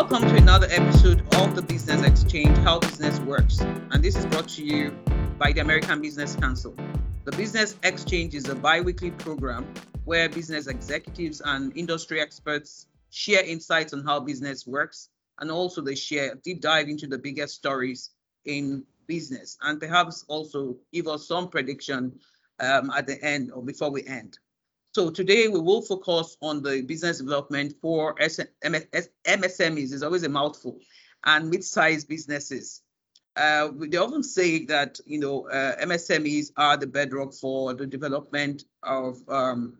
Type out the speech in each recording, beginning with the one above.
Welcome to another episode of the Business Exchange How Business Works. And this is brought to you by the American Business Council. The Business Exchange is a bi weekly program where business executives and industry experts share insights on how business works and also they share a deep dive into the biggest stories in business and perhaps also give us some prediction um, at the end or before we end. So today we will focus on the business development for MSMEs. It's always a mouthful, and mid-sized businesses. Uh, they often say that you know uh, MSMEs are the bedrock for the development of um,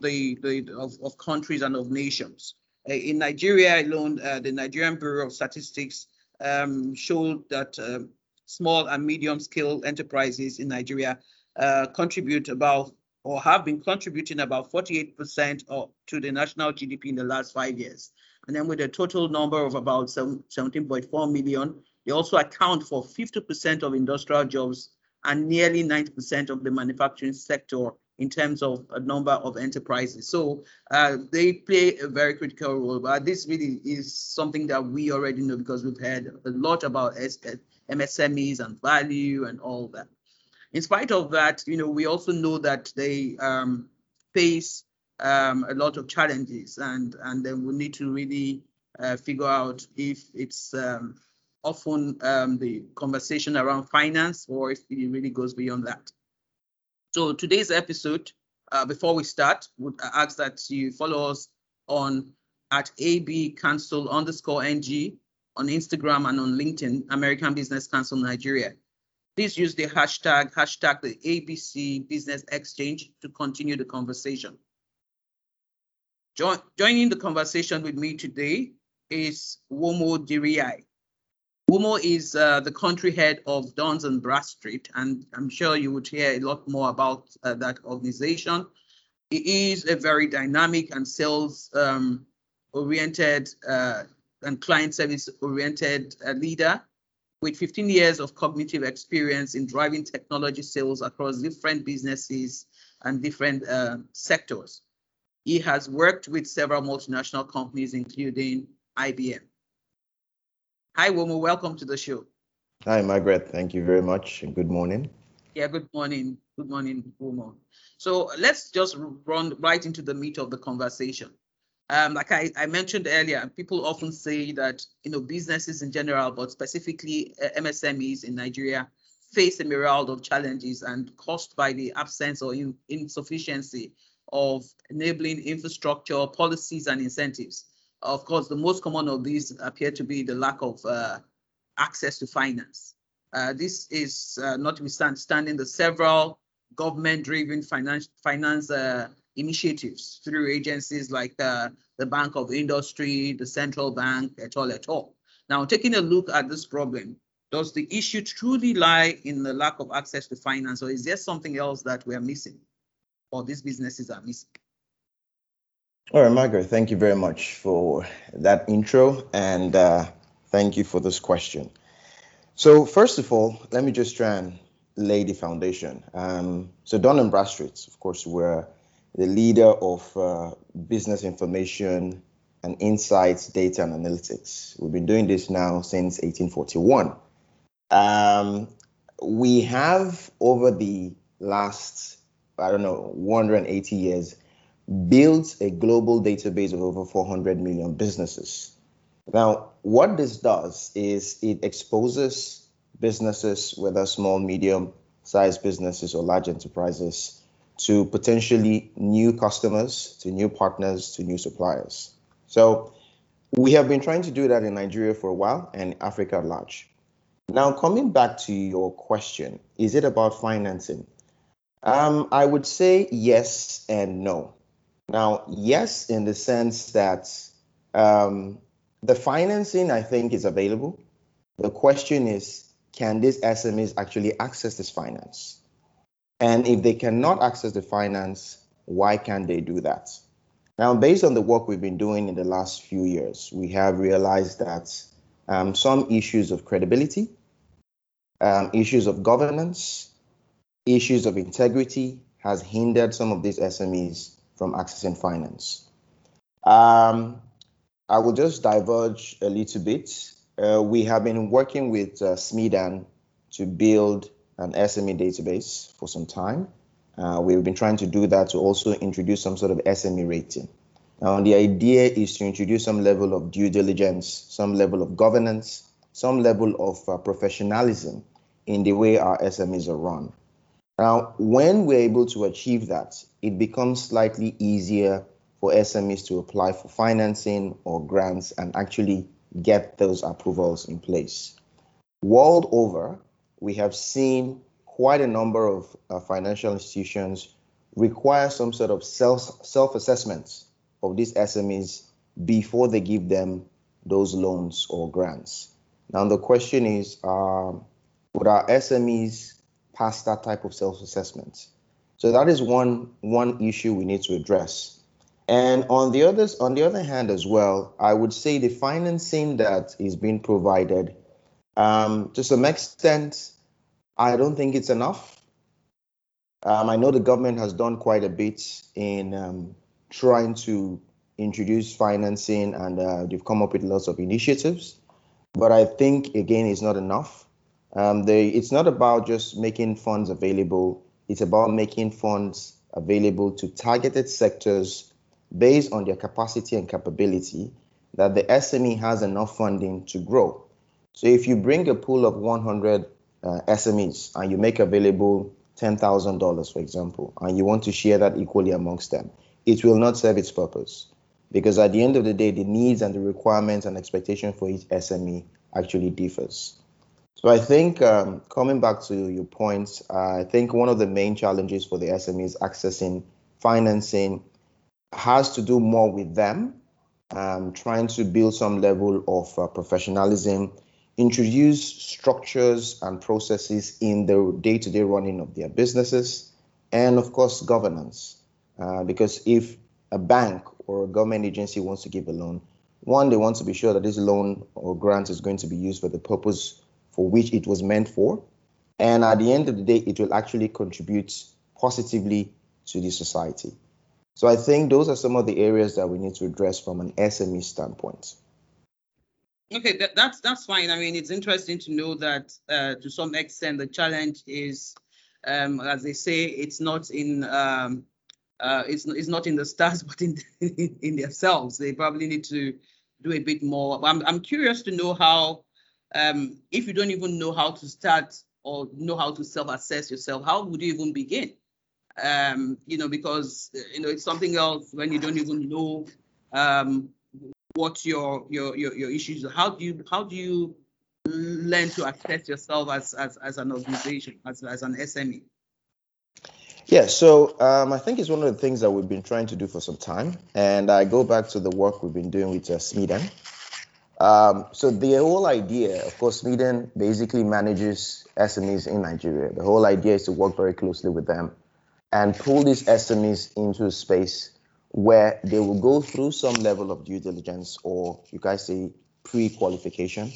the, the of, of, countries and of nations. Uh, in Nigeria alone, uh, the Nigerian Bureau of Statistics um, showed that uh, small and medium-scale enterprises in Nigeria uh, contribute about or have been contributing about 48% of, to the national GDP in the last five years. And then with a total number of about 17.4 million, they also account for 50% of industrial jobs and nearly 90% of the manufacturing sector in terms of a number of enterprises. So uh, they play a very critical role. But this really is something that we already know because we've heard a lot about MSMEs and value and all that in spite of that, you know, we also know that they um, face um, a lot of challenges, and and then we need to really uh, figure out if it's um, often um, the conversation around finance or if it really goes beyond that. So today's episode, uh, before we start, would ask that you follow us on at AB Council underscore NG on Instagram and on LinkedIn, American Business Council Nigeria. Please use the hashtag, hashtag the ABC Business Exchange to continue the conversation. joining the conversation with me today is Womo Diriyai. Womo is uh, the country head of Duns and Bradstreet, and I'm sure you would hear a lot more about uh, that organization. He is a very dynamic and sales um, oriented uh, and client service oriented uh, leader with 15 years of cognitive experience in driving technology sales across different businesses and different uh, sectors. He has worked with several multinational companies, including IBM. Hi, Womo. Welcome to the show. Hi, Margaret. Thank you very much. And good morning. Yeah, good morning. Good morning, Womo. So let's just run right into the meat of the conversation. Um, like I, I, mentioned earlier, people often say that you know businesses in general, but specifically uh, MSMEs in Nigeria, face a myriad of challenges and caused by the absence or in, insufficiency of enabling infrastructure, policies, and incentives. Of course, the most common of these appear to be the lack of uh, access to finance. Uh, this is uh, notwithstanding the several government-driven finance, finance uh, initiatives through agencies like uh, the Bank of Industry, the Central Bank, et al., et al. Now, taking a look at this problem, does the issue truly lie in the lack of access to finance, or is there something else that we're missing, or these businesses are missing? All right, Margaret, thank you very much for that intro, and uh, thank you for this question. So, first of all, let me just try and lay the foundation. Um, so, Dun and Bradstreet, of course, we're the leader of uh, business information and insights, data and analytics. We've been doing this now since 1841. Um, we have over the last, I don't know, 180 years, built a global database of over 400 million businesses. Now, what this does is it exposes businesses, whether small, medium sized businesses or large enterprises, to potentially new customers, to new partners, to new suppliers. So we have been trying to do that in Nigeria for a while and Africa at large. Now, coming back to your question, is it about financing? Um, I would say yes and no. Now, yes, in the sense that um, the financing, I think, is available. The question is, can these SMEs actually access this finance? And if they cannot access the finance, why can't they do that? Now, based on the work we've been doing in the last few years, we have realized that um, some issues of credibility, um, issues of governance, issues of integrity has hindered some of these SMEs from accessing finance. Um, I will just diverge a little bit. Uh, we have been working with uh, SMEDAN to build an SME database for some time. Uh, we've been trying to do that to also introduce some sort of SME rating. Now, the idea is to introduce some level of due diligence, some level of governance, some level of uh, professionalism in the way our SMEs are run. Now, when we're able to achieve that, it becomes slightly easier for SMEs to apply for financing or grants and actually get those approvals in place. World over, we have seen quite a number of uh, financial institutions require some sort of self self assessments of these SMEs before they give them those loans or grants. Now the question is, um, would our SMEs pass that type of self assessment? So that is one one issue we need to address. And on the others, on the other hand, as well, I would say the financing that is being provided, um, to some extent, I don't think it's enough. Um, I know the government has done quite a bit in um, trying to introduce financing, and uh, they've come up with lots of initiatives. But I think again, it's not enough. Um, they, it's not about just making funds available. It's about making funds available to targeted sectors based on their capacity and capability that the SME has enough funding to grow. So if you bring a pool of 100 uh, SMEs and you make available $10,000, for example, and you want to share that equally amongst them, it will not serve its purpose. Because at the end of the day, the needs and the requirements and expectation for each SME actually differs. So I think um, coming back to your points, uh, I think one of the main challenges for the SMEs accessing financing has to do more with them, um, trying to build some level of uh, professionalism introduce structures and processes in the day-to-day running of their businesses, and of course governance. Uh, because if a bank or a government agency wants to give a loan, one, they want to be sure that this loan or grant is going to be used for the purpose for which it was meant for. And at the end of the day, it will actually contribute positively to the society. So I think those are some of the areas that we need to address from an SME standpoint. Okay, that, that's that's fine. I mean, it's interesting to know that uh, to some extent the challenge is, um, as they say, it's not in um, uh, it's it's not in the stars, but in in themselves. They probably need to do a bit more. I'm I'm curious to know how, um, if you don't even know how to start or know how to self-assess yourself, how would you even begin? Um, you know, because you know it's something else when you don't even know um, what your your your, your issues how do you how do you learn to assess yourself as as, as an organization as, as an sme yeah so um, i think it's one of the things that we've been trying to do for some time and i go back to the work we've been doing with uh, SMEDAN. Um, so the whole idea of course SMEDAN basically manages smes in nigeria. The whole idea is to work very closely with them and pull these smes into a space where they will go through some level of due diligence or you guys say pre-qualification.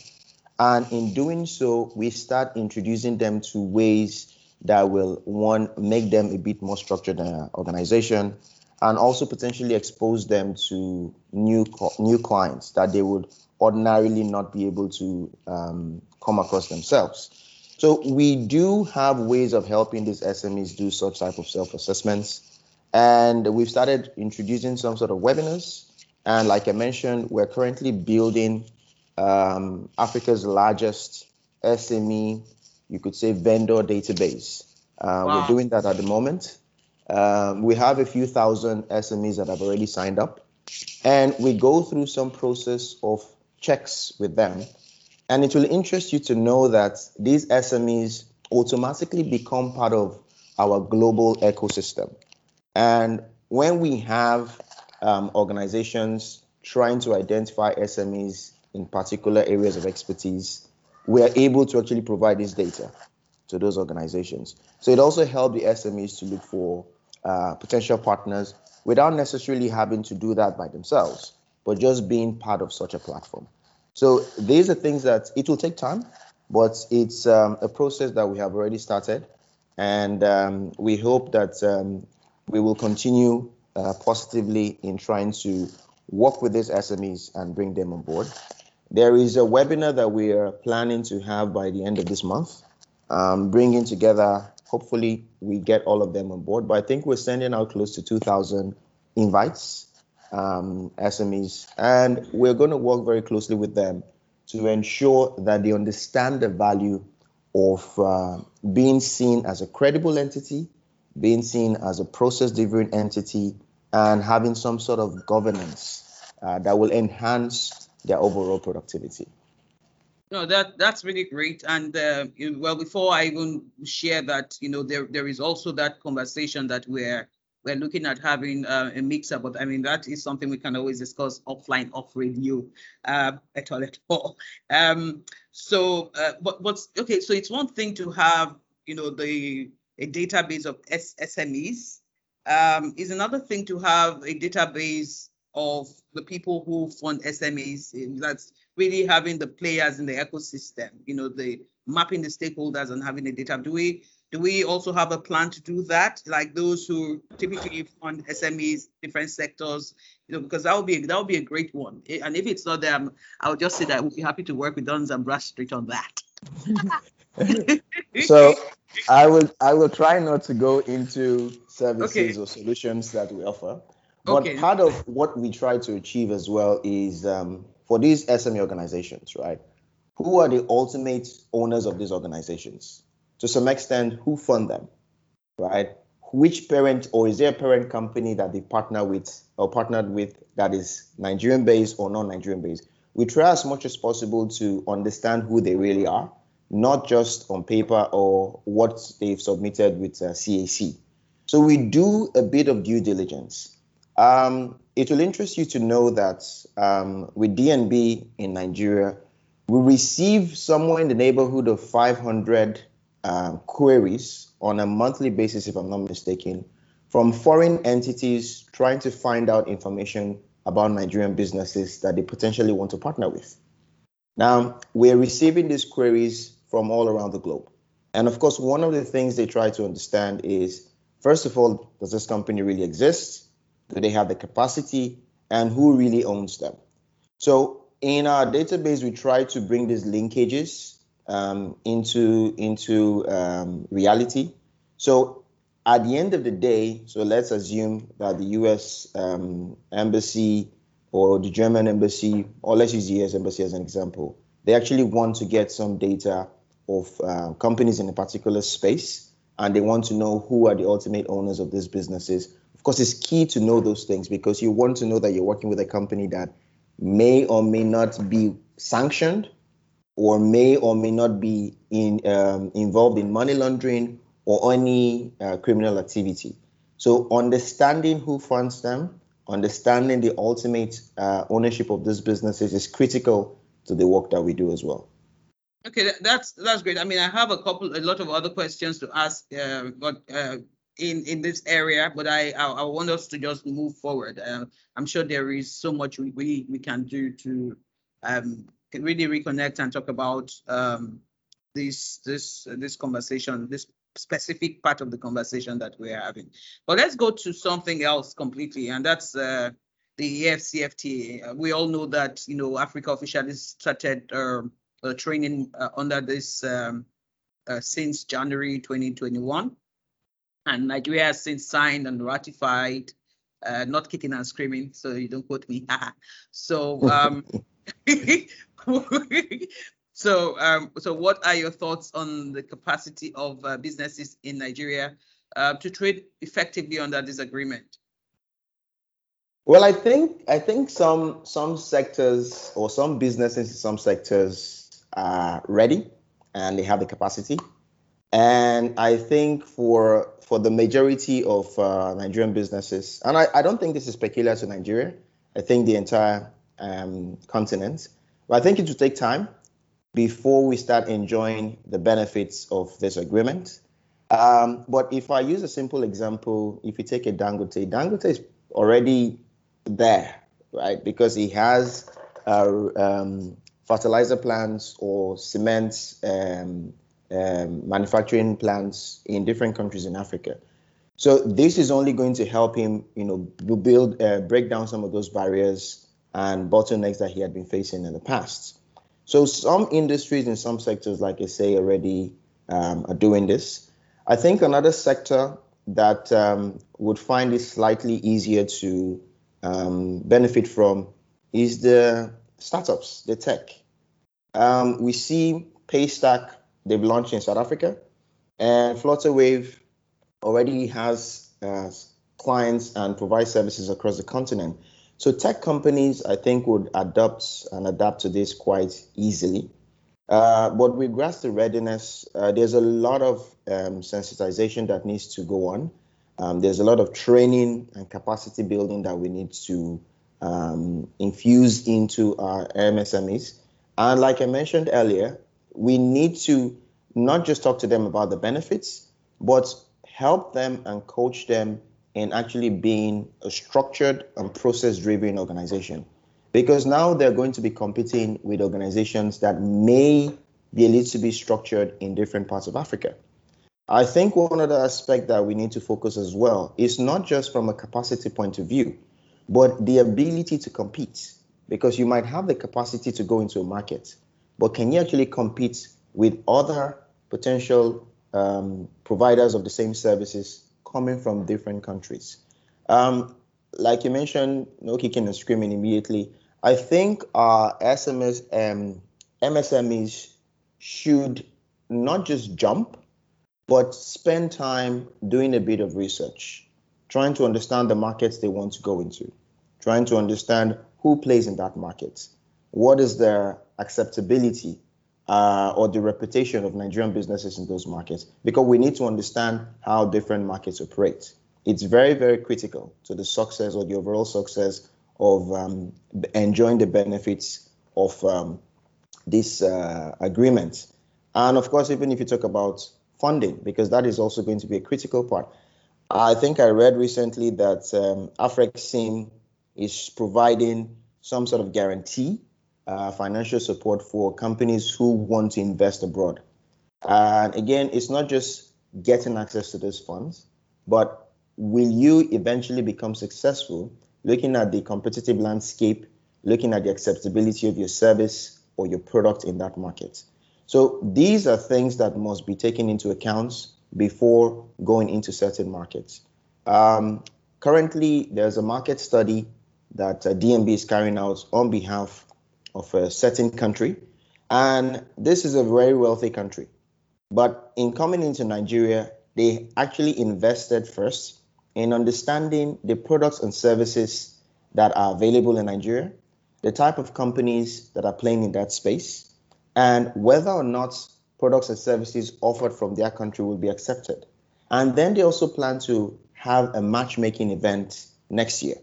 And in doing so, we start introducing them to ways that will one make them a bit more structured in an organization and also potentially expose them to new new clients that they would ordinarily not be able to um, come across themselves. So we do have ways of helping these SMEs do such type of self-assessments and we've started introducing some sort of webinars. And like I mentioned, we're currently building um, Africa's largest SME, you could say, vendor database. Uh, wow. We're doing that at the moment. Um, we have a few thousand SMEs that have already signed up, and we go through some process of checks with them. And it will interest you to know that these SMEs automatically become part of our global ecosystem. And when we have um, organizations trying to identify SMEs in particular areas of expertise, we are able to actually provide this data to those organizations. So it also helps the SMEs to look for uh, potential partners without necessarily having to do that by themselves, but just being part of such a platform. So these are things that it will take time, but it's um, a process that we have already started. And um, we hope that um, we will continue uh, positively in trying to work with these SMEs and bring them on board. There is a webinar that we are planning to have by the end of this month, um, bringing together, hopefully, we get all of them on board. But I think we're sending out close to 2,000 invites, um, SMEs, and we're going to work very closely with them to ensure that they understand the value of uh, being seen as a credible entity, being seen as a process driven entity, and having some sort of governance uh, that will enhance their overall productivity. No, that that's really great. And uh, well, before I even share that, you know, there there is also that conversation that we're we're looking at having uh, a mixer, but I mean, that is something we can always discuss offline, off radio, uh, at all, at all. Um, so, uh, but what's okay? So it's one thing to have, you know, the a database of SMEs. Um, is another thing to have a database of the people who fund SMEs. That's really having the players in the ecosystem. You know, the mapping the stakeholders and having a data. Do we do we also have a plan to do that? Like those who typically fund SMEs, different sectors, you know, because that would be that would be a great one. And if it's not them, I would just say that we'd be happy to work with Duns and Bradstreet on that. so I will I will try not to go into services okay. or solutions that we offer. But okay. part of what we try to achieve as well is um, for these SME organizations, right? Who are the ultimate owners of these organizations? to some extent who fund them, right? Which parent or is there a parent company that they partner with or partnered with that is Nigerian based or non Nigerian based? We try as much as possible to understand who they really are, not just on paper or what they've submitted with uh, CAC. So we do a bit of due diligence. Um, it will interest you to know that um, with DNB in Nigeria, we receive somewhere in the neighborhood of 500 um, queries on a monthly basis, if I'm not mistaken, from foreign entities trying to find out information about Nigerian businesses that they potentially want to partner with. Now, we're receiving these queries from all around the globe. And of course, one of the things they try to understand is first of all, does this company really exist? Do they have the capacity? And who really owns them? So, in our database, we try to bring these linkages um, into into um, reality. So at the end of the day, so let's assume that the U.S. Um, embassy or the German embassy, or let's use the U.S. embassy as an example, they actually want to get some data of uh, companies in a particular space, and they want to know who are the ultimate owners of these businesses. Of course, it's key to know those things because you want to know that you're working with a company that may or may not be sanctioned or may or may not be in, um, involved in money laundering or any uh, criminal activity. So, understanding who funds them, understanding the ultimate uh, ownership of these businesses is critical to the work that we do as well. Okay, that's that's great. I mean, I have a couple, a lot of other questions to ask, uh, but uh, in in this area, but I, I, I want us to just move forward. Uh, I'm sure there is so much we we, we can do to um, really reconnect and talk about um, this this this conversation, this specific part of the conversation that we're having. But let's go to something else completely, and that's uh, the AFCFTA. We all know that you know Africa officially started uh, uh, training uh, under this um, uh, since January 2021, and Nigeria has since signed and ratified. Uh, not kicking and screaming, so you don't quote me. so um, so, um, so what are your thoughts on the capacity of uh, businesses in Nigeria uh, to trade effectively under this agreement? Well, I think I think some some sectors or some businesses in some sectors are ready and they have the capacity. And I think for for the majority of uh, Nigerian businesses, and I, I don't think this is peculiar to Nigeria. I think the entire um, continent but I think it will take time before we start enjoying the benefits of this agreement. Um, but if I use a simple example, if you take a Dangote, Dangote is already there, right? Because he has uh, um, fertilizer plants or cement um, um, manufacturing plants in different countries in Africa. So this is only going to help him, you know, build, uh, break down some of those barriers and bottlenecks that he had been facing in the past. So some industries in some sectors, like I say, already um, are doing this. I think another sector that um, would find it slightly easier to um, benefit from is the startups, the tech. Um, we see Paystack, they've launched in South Africa, and Flutterwave already has uh, clients and provide services across the continent. So tech companies, I think, would adopt and adapt to this quite easily. Uh, but with regards to readiness, uh, there's a lot of um, sensitization that needs to go on. Um, there's a lot of training and capacity building that we need to um, infuse into our MSMEs. And like I mentioned earlier, we need to not just talk to them about the benefits, but help them and coach them in actually being a structured and process driven organization. Because now they're going to be competing with organizations that may be a little bit structured in different parts of Africa. I think one other aspect that we need to focus as well is not just from a capacity point of view, but the ability to compete. Because you might have the capacity to go into a market, but can you actually compete with other potential um, providers of the same services coming from different countries. Um, like you mentioned, no kicking and screaming immediately. I think our SMS um, MSMEs should not just jump, but spend time doing a bit of research, trying to understand the markets they want to go into, trying to understand who plays in that market, what is their acceptability uh, or the reputation of Nigerian businesses in those markets because we need to understand how different markets operate. It's very, very critical to the success or the overall success of um, enjoying the benefits of um, this uh, agreement. And of course, even if you talk about funding, because that is also going to be a critical part. I think I read recently that um, is providing some sort of guarantee uh, financial support for companies who want to invest abroad. And again, it's not just getting access to those funds, but will you eventually become successful looking at the competitive landscape, looking at the acceptability of your service or your product in that market? So these are things that must be taken into account before going into certain markets. Um, currently, there's a market study that uh, DNB is carrying out on behalf of a certain country. And this is a very wealthy country. But in coming into Nigeria, they actually invested first in understanding the products and services that are available in Nigeria, the type of companies that are playing in that space, and whether or not products and services offered from their country will be accepted. And then they also plan to have a matchmaking event next year.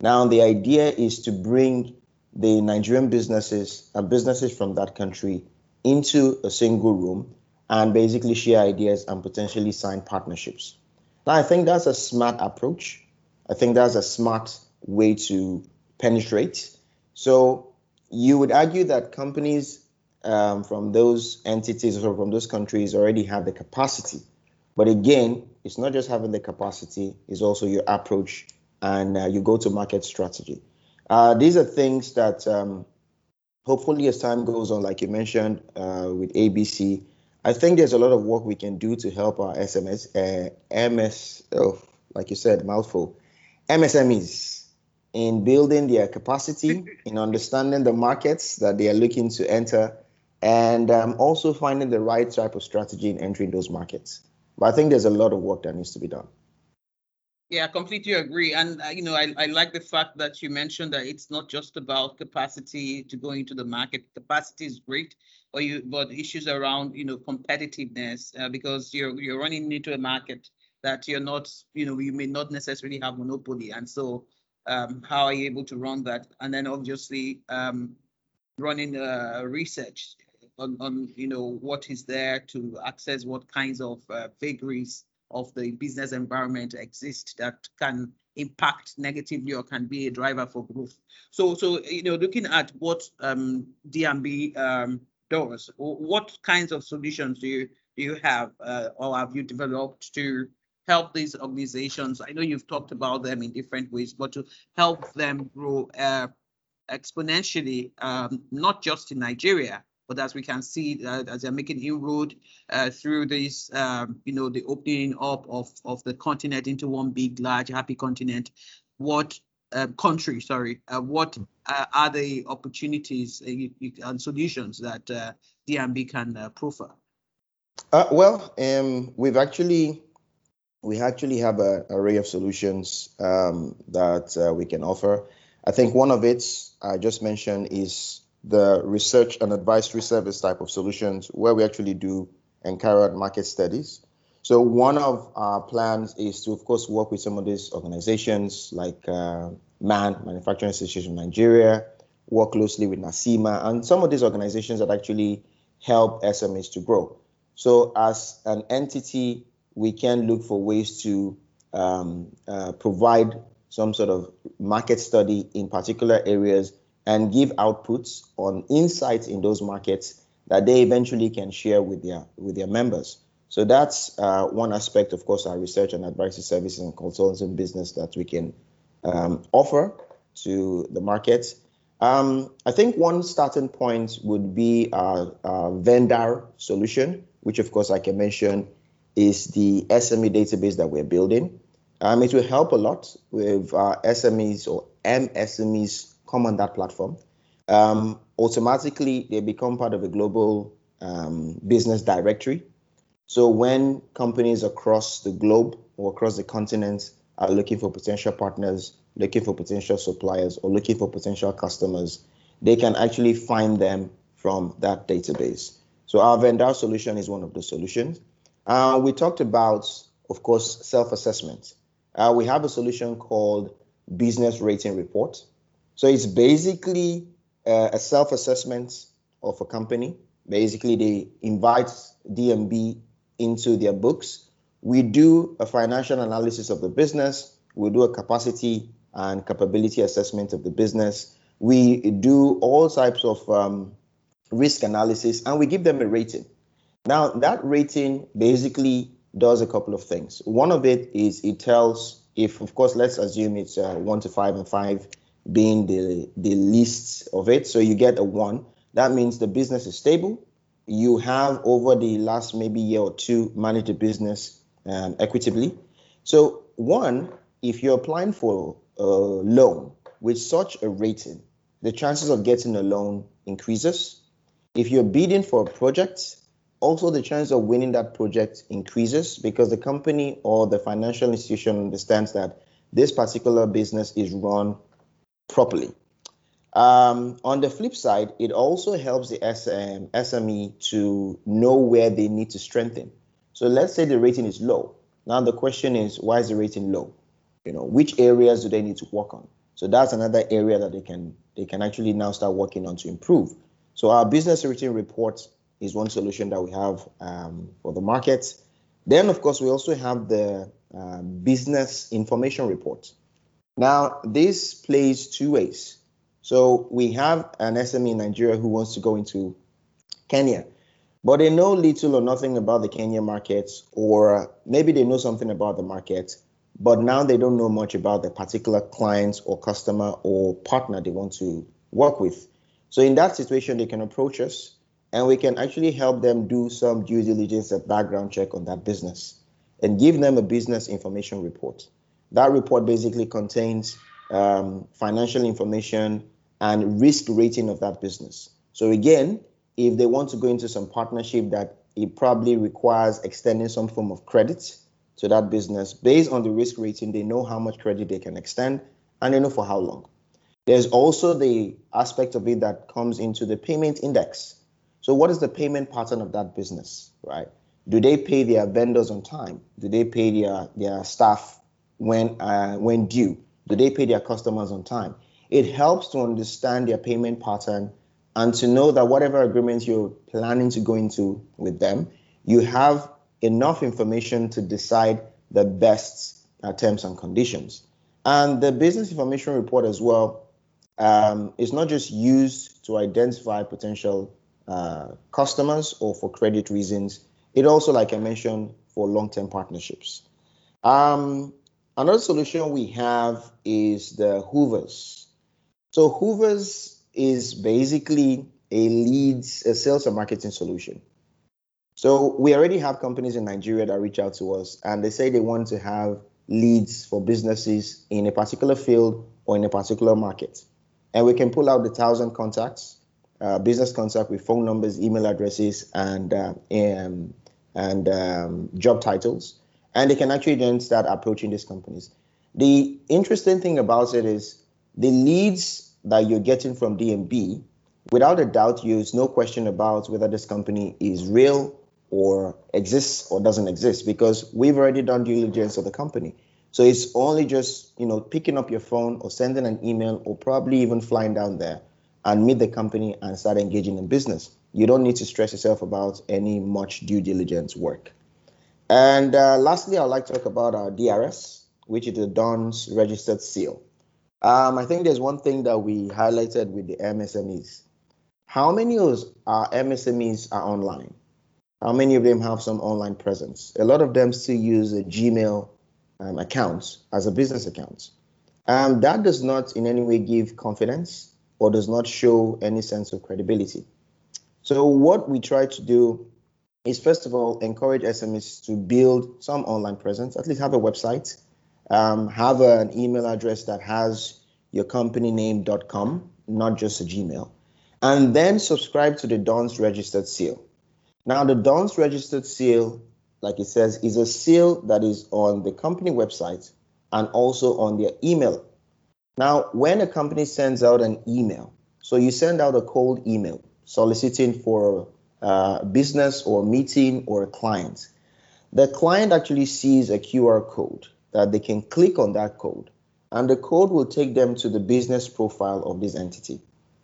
Now, the idea is to bring the Nigerian businesses and businesses from that country into a single room and basically share ideas and potentially sign partnerships. Now, I think that's a smart approach. I think that's a smart way to penetrate. So, you would argue that companies um, from those entities or from those countries already have the capacity. But again, it's not just having the capacity, it's also your approach and uh, your go to market strategy. Uh, these are things that um, hopefully, as time goes on, like you mentioned uh, with ABC, I think there's a lot of work we can do to help our SMS, uh, MS, oh, like you said, mouthful, MSMEs in building their capacity, in understanding the markets that they are looking to enter, and um, also finding the right type of strategy in entering those markets. But I think there's a lot of work that needs to be done. Yeah, I completely agree. And, uh, you know, I, I like the fact that you mentioned that it's not just about capacity to go into the market. Capacity is great, but you but issues around, you know, competitiveness uh, because you're you're running into a market that you're not, you know, you may not necessarily have monopoly. And so um, how are you able to run that? And then obviously um, running uh, research on, on, you know, what is there to access what kinds of uh, vagaries of the business environment exist that can impact negatively or can be a driver for growth. So, so you know, looking at what um, DNB um, does, what kinds of solutions do you do you have uh, or have you developed to help these organizations? I know you've talked about them in different ways, but to help them grow uh, exponentially, um, not just in Nigeria, but as we can see, uh, as they're making inroad uh, through this, um, you know, the opening up of, of the continent into one big, large, happy continent, what uh, country, sorry, uh, what uh, are the opportunities and solutions that uh, DNB can proffer? well, um, we've actually we actually have an array of solutions um, that we can offer. I think one of it I just mentioned is the research and advisory service type of solutions where we actually do and carry out market studies. So one of our plans is to, of course, work with some of these organizations like uh, MAN, Manufacturing Association of Nigeria, work closely with Nasima, and some of these organizations that actually help SMEs to grow. So as an entity, we can look for ways to um, uh, provide some sort of market study in particular areas and give outputs on insights in those markets that they eventually can share with their with their members. So that's uh, one aspect, of course, our research and advisory services and consulting business that we can um, offer to the market. Um, I think one starting point would be our, vendor solution, which, of course, I can mention is the SME database that we're building. Um, it will help a lot with our SMEs or MSMEs come on that platform. Um, automatically, they become part of a global um, business directory. So when companies across the globe or across the continent are looking for potential partners, looking for potential suppliers, or looking for potential customers, they can actually find them from that database. So our vendor solution is one of the solutions. Uh, we talked about, of course, self-assessment. Uh, we have a solution called Business Rating Report. So it's basically uh, a self-assessment of a company. Basically, they invite DNB into their books. We do a financial analysis of the business. We do a capacity and capability assessment of the business. We do all types of um, risk analysis and we give them a rating. Now, that rating basically does a couple of things. One of it is it tells if, of course, let's assume it's uh, one to five and five being the, the least of it. So you get a one. That means the business is stable. You have over the last maybe year or two managed the business um, equitably. So one, if you're applying for a loan with such a rating, the chances of getting a loan increases. If you're bidding for a project, also the chance of winning that project increases because the company or the financial institution understands that this particular business is run properly. Um, on the flip side, it also helps the SM, SME to know where they need to strengthen. So let's say the rating is low. Now the question is, why is the rating low? You know, which areas do they need to work on? So that's another area that they can they can actually now start working on to improve. So our business rating report is one solution that we have um, for the market. Then, of course, we also have the uh, business information report. Now, this plays two ways. So we have an SME in Nigeria who wants to go into Kenya, but they know little or nothing about the Kenya market, or maybe they know something about the market, but now they don't know much about the particular client or customer or partner they want to work with. So in that situation, they can approach us and we can actually help them do some due diligence and background check on that business and give them a business information report. That report basically contains um, financial information and risk rating of that business. So again, if they want to go into some partnership that it probably requires extending some form of credit to that business based on the risk rating, they know how much credit they can extend and they know for how long. There's also the aspect of it that comes into the payment index. So, what is the payment pattern of that business, right? Do they pay their vendors on time? Do they pay their, their staff when uh, when due? Do they pay their customers on time? It helps to understand their payment pattern and to know that whatever agreement you're planning to go into with them, you have enough information to decide the best uh, terms and conditions. And the business information report as well um, is not just used to identify potential uh, customers or for credit reasons. It also, like I mentioned, for long-term partnerships. Um, another solution we have is the Hoovers. So Hoovers is basically a leads, a sales and marketing solution. So we already have companies in Nigeria that reach out to us and they say they want to have leads for businesses in a particular field or in a particular market. And we can pull out the thousand contacts, uh, business contact with phone numbers, email addresses, and uh, and, and um, job titles, and they can actually then start approaching these companies. The interesting thing about it is the leads that you're getting from DNB, without a doubt, there's no question about whether this company is real or exists or doesn't exist because we've already done due diligence of the company. So it's only just you know picking up your phone or sending an email or probably even flying down there and meet the company and start engaging in business. You don't need to stress yourself about any much due diligence work. And uh, lastly, I'd like to talk about our DRS, which is the DUNS registered seal. Um, I think there's one thing that we highlighted with the MSMEs. How many of our MSMEs are online? How many of them have some online presence? A lot of them still use a Gmail um, account as a business account. Um, that does not in any way give confidence or does not show any sense of credibility. So, what we try to do is first of all encourage SMEs to build some online presence, at least have a website, um, have an email address that has your company name.com, not just a Gmail, and then subscribe to the DUNS registered seal. Now, the DUNS registered seal, like it says, is a seal that is on the company website and also on their email. Now, when a company sends out an email, so you send out a cold email soliciting for a business or meeting or a client, the client actually sees a QR code that they can click on that code, and the code will take them to the business profile of this entity.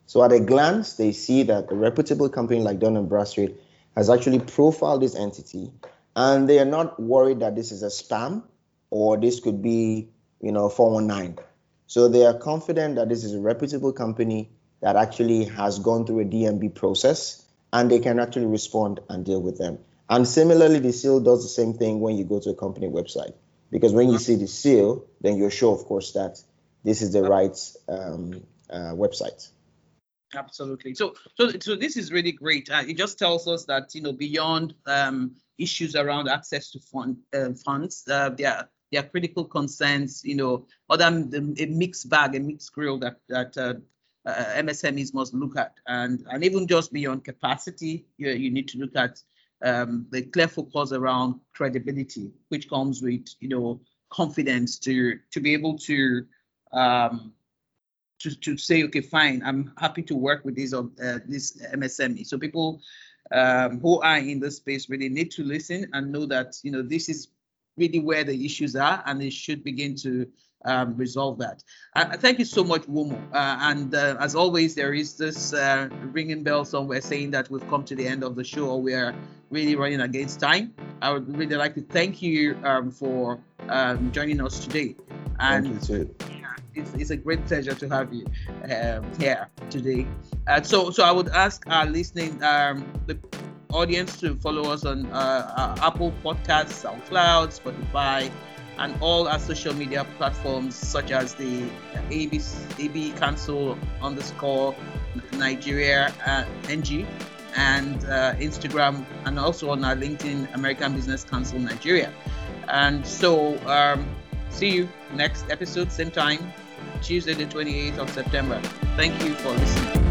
So at a glance, they see that a reputable company like Dun & Bradstreet has actually profiled this entity and they are not worried that this is a spam or this could be, you know, 419. So they are confident that this is a reputable company that actually has gone through a DNB process and they can actually respond and deal with them. And similarly, the seal does the same thing when you go to a company website because when you see the seal, then you're sure, of course, that this is the right um, uh, website. Absolutely. So, so, so this is really great. Uh, it just tells us that you know beyond um, issues around access to fund, uh, funds, uh, there there are critical concerns. You know, other a mixed bag, a mixed grill that that uh, MSMEs must look at, and and even just beyond capacity, you you need to look at um, the clear focus around credibility, which comes with you know confidence to to be able to um, to, to say, okay, fine, I'm happy to work with this uh, this MSME. So people um, who are in this space really need to listen and know that you know this is really where the issues are, and they should begin to um, resolve that. Uh, thank you so much, Womo. Uh, and uh, as always, there is this uh, ringing bell somewhere saying that we've come to the end of the show. Or we are really running against time. I would really like to thank you um, for um, joining us today. And thank you too it's, it's a great pleasure to have you um, here today. Uh, so, so I would ask our listening um, the audience to follow us on uh, Apple Podcasts, SoundCloud, Spotify, and all our social media platforms such as the AB, AB Council underscore Nigeria uh, NG and uh, Instagram, and also on our LinkedIn American Business Council Nigeria. And so, um, see you next episode, same time. Tuesday, the 28th of September. Thank you for listening.